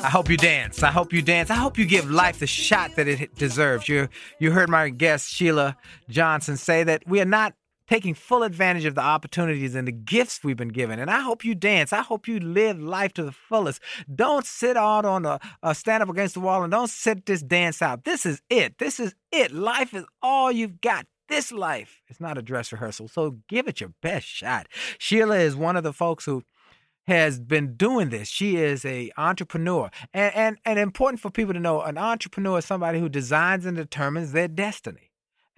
I hope you dance. I hope you dance. I hope you give life the shot that it deserves. You you heard my guest Sheila Johnson say that we are not taking full advantage of the opportunities and the gifts we've been given. And I hope you dance. I hope you live life to the fullest. Don't sit out on a, a stand up against the wall and don't sit this dance out. This is it. This is it. Life is all you've got. This life is not a dress rehearsal. So give it your best shot. Sheila is one of the folks who has been doing this. She is a entrepreneur. And, and and important for people to know an entrepreneur is somebody who designs and determines their destiny.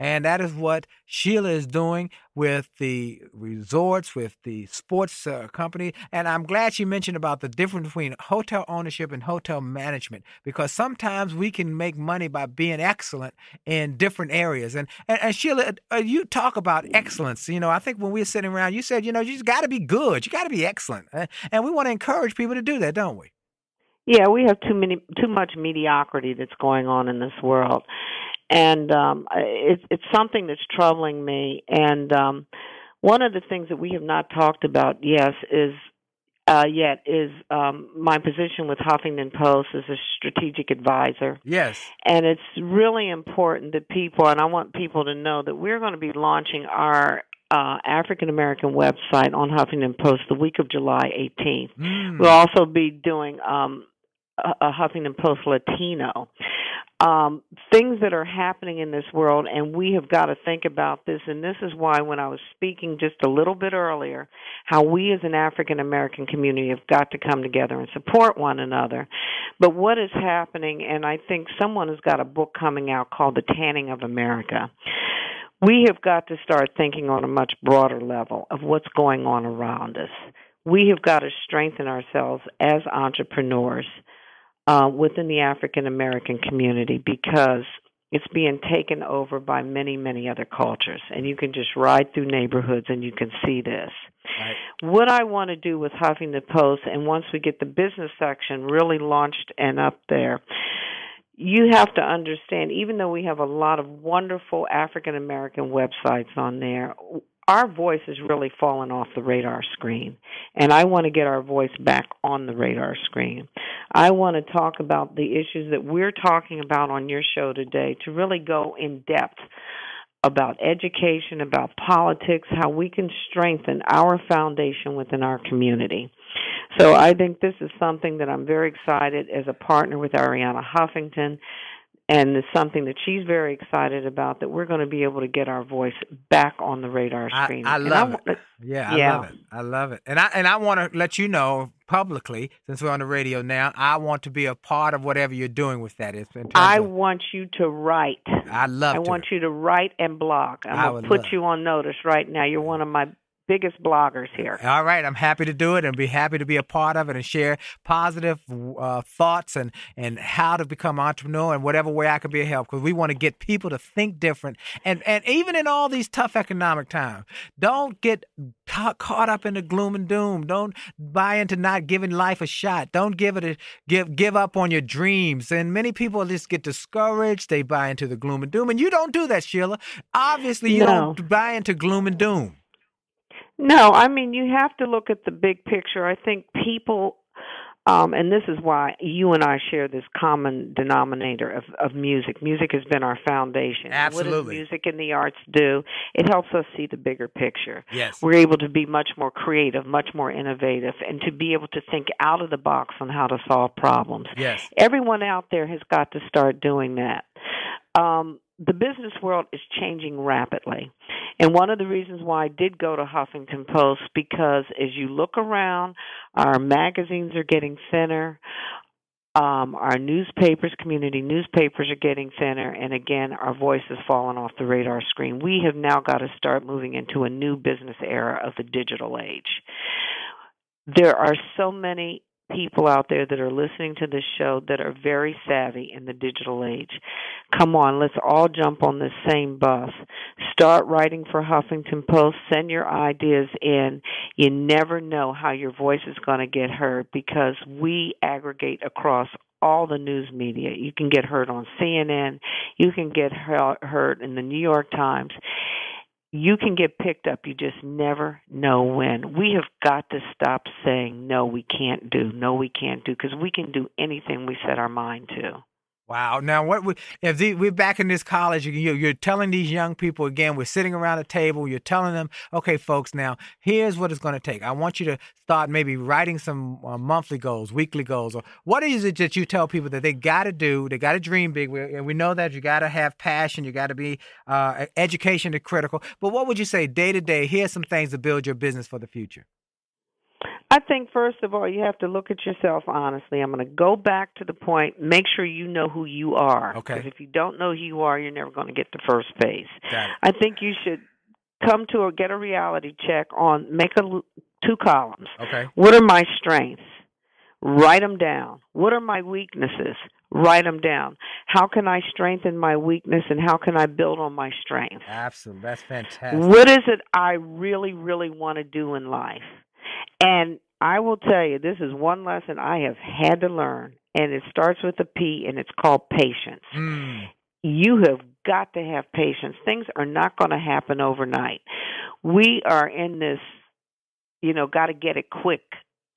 And that is what Sheila is doing with the resorts, with the sports uh, company. And I'm glad she mentioned about the difference between hotel ownership and hotel management, because sometimes we can make money by being excellent in different areas. And and, and Sheila, uh, you talk about excellence. You know, I think when we were sitting around, you said, you know, you just got to be good. You got to be excellent. And we want to encourage people to do that, don't we? Yeah, we have too many too much mediocrity that's going on in this world, and um, it's it's something that's troubling me. And um, one of the things that we have not talked about, yes, is uh, yet is um, my position with Huffington Post as a strategic advisor. Yes. And it's really important that people, and I want people to know that we're going to be launching our uh, African American website on Huffington Post the week of July 18th. Mm. We'll also be doing um, a, Huffington Post Latino. Um, things that are happening in this world, and we have got to think about this. And this is why, when I was speaking just a little bit earlier, how we as an African American community have got to come together and support one another. But what is happening, and I think someone has got a book coming out called The Tanning of America. We have got to start thinking on a much broader level of what's going on around us. We have got to strengthen ourselves as entrepreneurs uh, within the African American community because it's being taken over by many, many other cultures. And you can just ride through neighborhoods and you can see this. What I want to do with Huffington Post, and once we get the business section really launched and up there, you have to understand, even though we have a lot of wonderful African American websites on there, our voice has really fallen off the radar screen. And I want to get our voice back on the radar screen. I want to talk about the issues that we're talking about on your show today to really go in depth about education, about politics, how we can strengthen our foundation within our community. So I think this is something that I'm very excited as a partner with Arianna Huffington and it's something that she's very excited about that we're going to be able to get our voice back on the radar screen. I And love wa- it. Yeah, I Yeah. love it. I love it. And I and I want to let you know publicly, since we're on the radio now, I want to be a part of whatever you're doing with that. It's in terms I of- want you to write. I love it. I to. want you to write and blog. I'm I gonna put love- you on notice right now. You're one of my biggest bloggers here. All right, I'm happy to do it and be happy to be a part of it and share positive uh, thoughts and and how to become an entrepreneur and whatever way I can be a help because we want to get people to think different and and even in all these tough economic times, don't get ca- caught up in the gloom and doom. Don't buy into not giving life a shot. Don't give it a give give up on your dreams. And many people just get discouraged. They buy into the gloom and doom, and you don't do that, Sheila. Obviously, you No. don't buy into gloom and doom. No, I mean you have to look at the big picture. I think people um and this is why you and I share this common denominator of of music. Music has been our foundation. What Absolutely. does music and the arts do? It helps us see the bigger picture. Yes. We're able to be much more creative, much more innovative and to be able to think out of the box on how to solve problems. Yes. Everyone out there has got to start doing that. Um, the business world is changing rapidly. And one of the reasons why I did go to Huffington Post because as you look around, our magazines are getting thinner. Um, our newspapers, community newspapers are getting thinner, and again, our voice is falling off the radar screen. We have now got to start moving into a new business era of the digital age. There are so many people out there that are listening to this show that are very savvy in the digital age. Come on, let's all jump on this same bus. Start writing for Huffington Post, send your ideas in. You never know how your voice is going to get heard because we aggregate across all the news media. You can get heard on CNN, you can get heard in the New York Times you can get picked up. You just never know when. We have got to stop saying, no, we can't do, no, we can't do, because we can do anything we set our mind to. Wow. Now, what we, if the, we're back in this college, you, you're telling these young people again, we're sitting around a table, you're telling them, okay, folks, now here's what it's going to take. I want you to start maybe writing some uh, monthly goals, weekly goals, or what is it that you tell people that they got to do? They got to dream big. We, and we know that you got to have passion, you got to be uh, education is critical. But what would you say day to day? Here's some things to build your business for the future. I think, first of all, you have to look at yourself honestly. I'm going to go back to the point, make sure you know who you are. Okay. Because if you don't know who you are, you're never going to get to first base. I think you should come to or get a reality check on, make a, l- two columns. Okay. What are my strengths? Write them down. What are my weaknesses? Write them down. How can I strengthen my weakness and how can I build on my strengths? Absolutely. That's fantastic. What is it I really, really want to do in life? And I will tell you, this is one lesson I have had to learn, and it starts with a P, and it's called patience. Mm. You have got to have patience. Things are not going to happen overnight. We are in this, you know, got to get it quick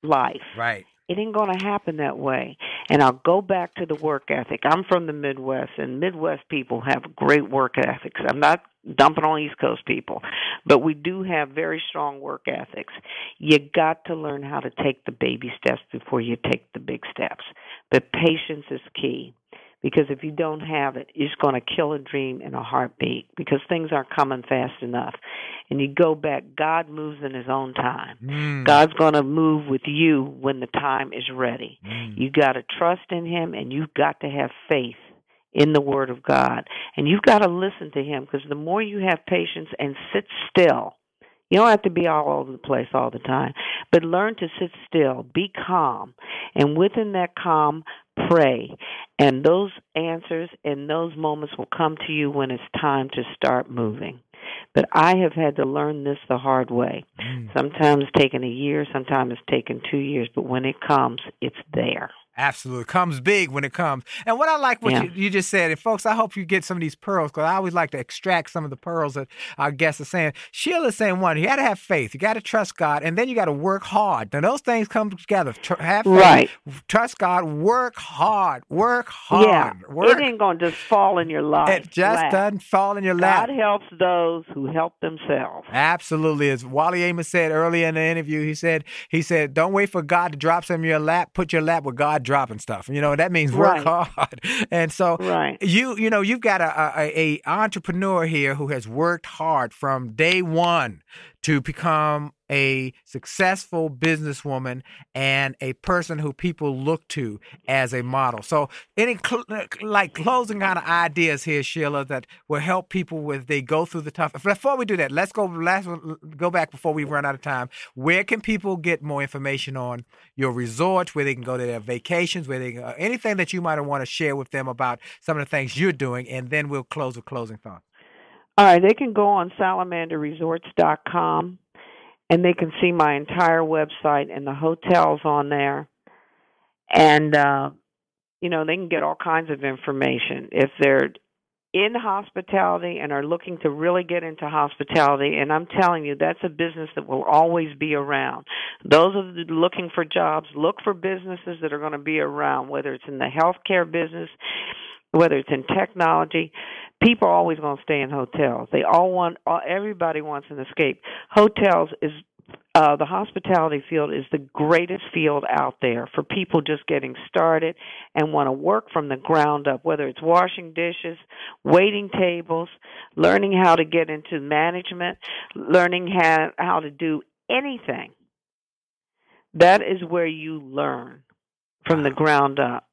life. Right. It ain't going to happen that way. And I'll go back to the work ethic. I'm from the Midwest, and Midwest people have great work ethics. I'm not dumping on East Coast people, but we do have very strong work ethics. You got to learn how to take the baby steps before you take the big steps. But patience is key. Because if you don't have it, it's going to kill a dream in a heartbeat because things aren't coming fast enough. And you go back, God moves in His own time. Mm. God's going to move with you when the time is ready. Mm. You got to trust in Him and you've got to have faith in the Word of God. And you've got to listen to Him because the more you have patience and sit still, you don't have to be all over the place all the time, but learn to sit still, be calm, and within that calm, pray. And those answers and those moments will come to you when it's time to start moving. But I have had to learn this the hard way. Mm. Sometimes it's taken a year, sometimes it's taken two years, but when it comes, it's there. Absolutely. Comes big when it comes. And what I like what Yeah. you, you just said, and folks, I hope you get some of these pearls because I always like to extract some of the pearls that our guests are saying. Sheila's saying one, you got to have faith, you got to trust God, and then you got to work hard. Now, those things come together. Tr- have faith, Right. trust God, work hard, work hard. yeah. Work. It ain't going to just fall in your lap. It just lap. doesn't fall in your lap. God helps those who help themselves. Absolutely. As Wally Amos said earlier in the interview, he said, he said, don't wait for God to drop some in your lap. Put your lap with God dropping stuff. You know, that means work Right. hard. And so Right. you, you know, you've got a, a, a entrepreneur here who has worked hard from day one to become a successful businesswoman and a person who people look to as a model. So, any cl- like closing kind of ideas here, Sheila, that will help people with they go through the tough. Before we do that, let's go last go back before we run out of time. Where can people get more information on your resorts? Where they can go to their vacations? Where they can, uh, anything that you might want to share with them about some of the things you're doing, and then we'll close with closing thoughts. All right, they can go on salamanderresorts.com and they can see my entire website and the hotels on there. And uh you know, they can get all kinds of information if they're in hospitality and are looking to really get into hospitality and I'm telling you that's a business that will always be around. Those you looking for jobs, look for businesses that are going to be around whether it's in the healthcare business, whether it's in technology people are always going to stay in hotels. They all want all, everybody wants an escape. Hotels is uh, the hospitality field is the greatest field out there for people just getting started and want to work from the ground up, whether it's washing dishes, waiting tables, learning how to get into management, learning how, how to do anything. That is where you learn from the ground up.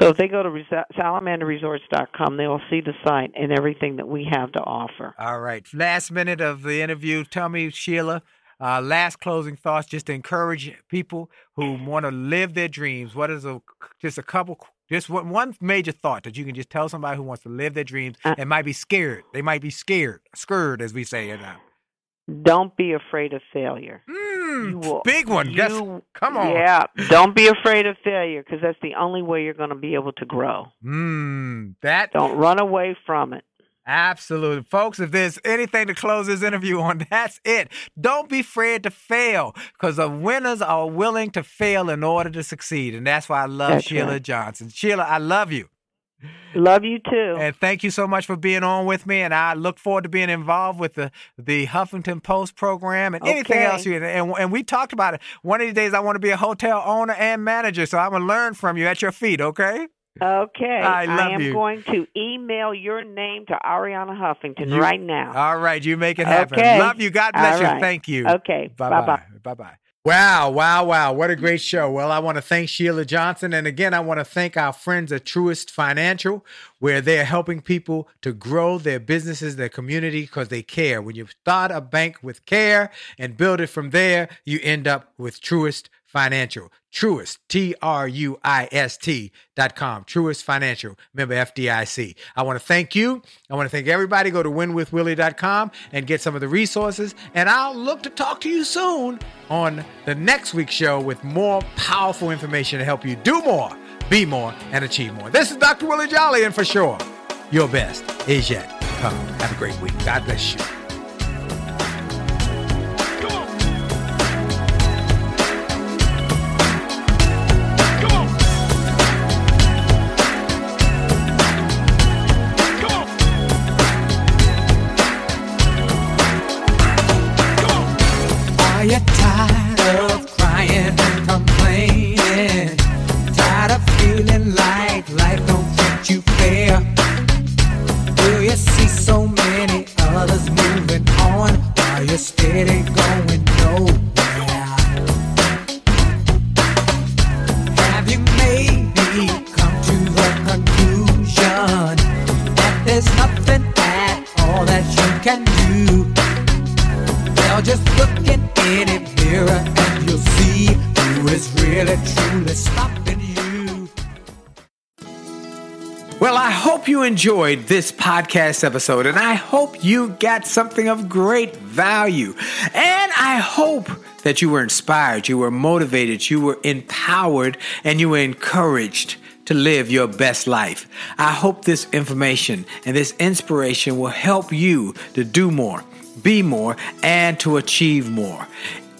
So if they go to salamanderresorts.com, they will see the site and everything that we have to offer. All right. Last minute of the interview. Tell me, Sheila, uh, last closing thoughts just to encourage people who want to live their dreams. What is a just a couple just one, one major thought that you can just tell somebody who wants to live their dreams Uh, and might be scared. They might be scared, scared as we say it now. Don't be afraid of failure. Mm, will- big one. You- come on. Yeah, don't be afraid of failure because that's the only way you're going to be able to grow. Mm, that Don't run away from it. Absolutely. Folks, if there's anything to close this interview on, that's it. Don't be afraid to fail because the winners are willing to fail in order to succeed. And that's why I love That's Sheila right. Johnson. Sheila, I love you. Love you too. And thank you so much for being on with me. And I look forward to being involved with the, the Huffington Post program and anything else. You, and, and we talked about it. One of these days, I want to be a hotel owner and manager. So I'm going to learn from you at your feet, okay? Okay. I love am you. going to email your name to Arianna Huffington You- right now. All right, you make it happen. Okay. Love you. God bless All you. right. Thank you. Okay. Bye-bye. bye. Bye bye. Wow, wow, wow. What a great show. Well, I want to thank Sheila Johnson. And again, I want to thank our friends at Truist Financial, where they're helping people to grow their businesses, their community, because they care. When you start a bank with care and build it from there, you end up with Truist Financial. Truist, T R U I S T dot com. Truist Financial, member FDIC. I want to thank you. I want to thank everybody. Go to winwithwillie.com and get some of the resources. And I'll look to talk to you soon on the next week's show with more powerful information to help you do more, be more, and achieve more. This is Dr. Willie Jolley, and for sure, your best is yet to come. Have a great week. God bless you. Really truly stopping you. Well, I hope you enjoyed this podcast episode, and I hope you got something of great value. And I hope that you were inspired, you were motivated, you were empowered, and you were encouraged to live your best life. I hope this information and this inspiration will help you to do more, be more, and to achieve more.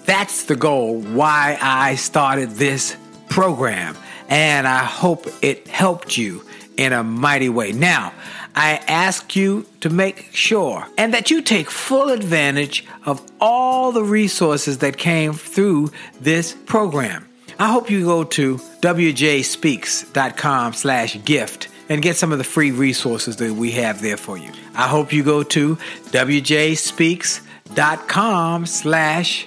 That's the goal why I started this program, and I hope it helped you in a mighty way. Now, I ask you to make sure and that you take full advantage of all the resources that came through this program. I hope you go to wjspeaks.com slash gift and get some of the free resources that we have there for you. I hope you go to wjspeaks.com com slash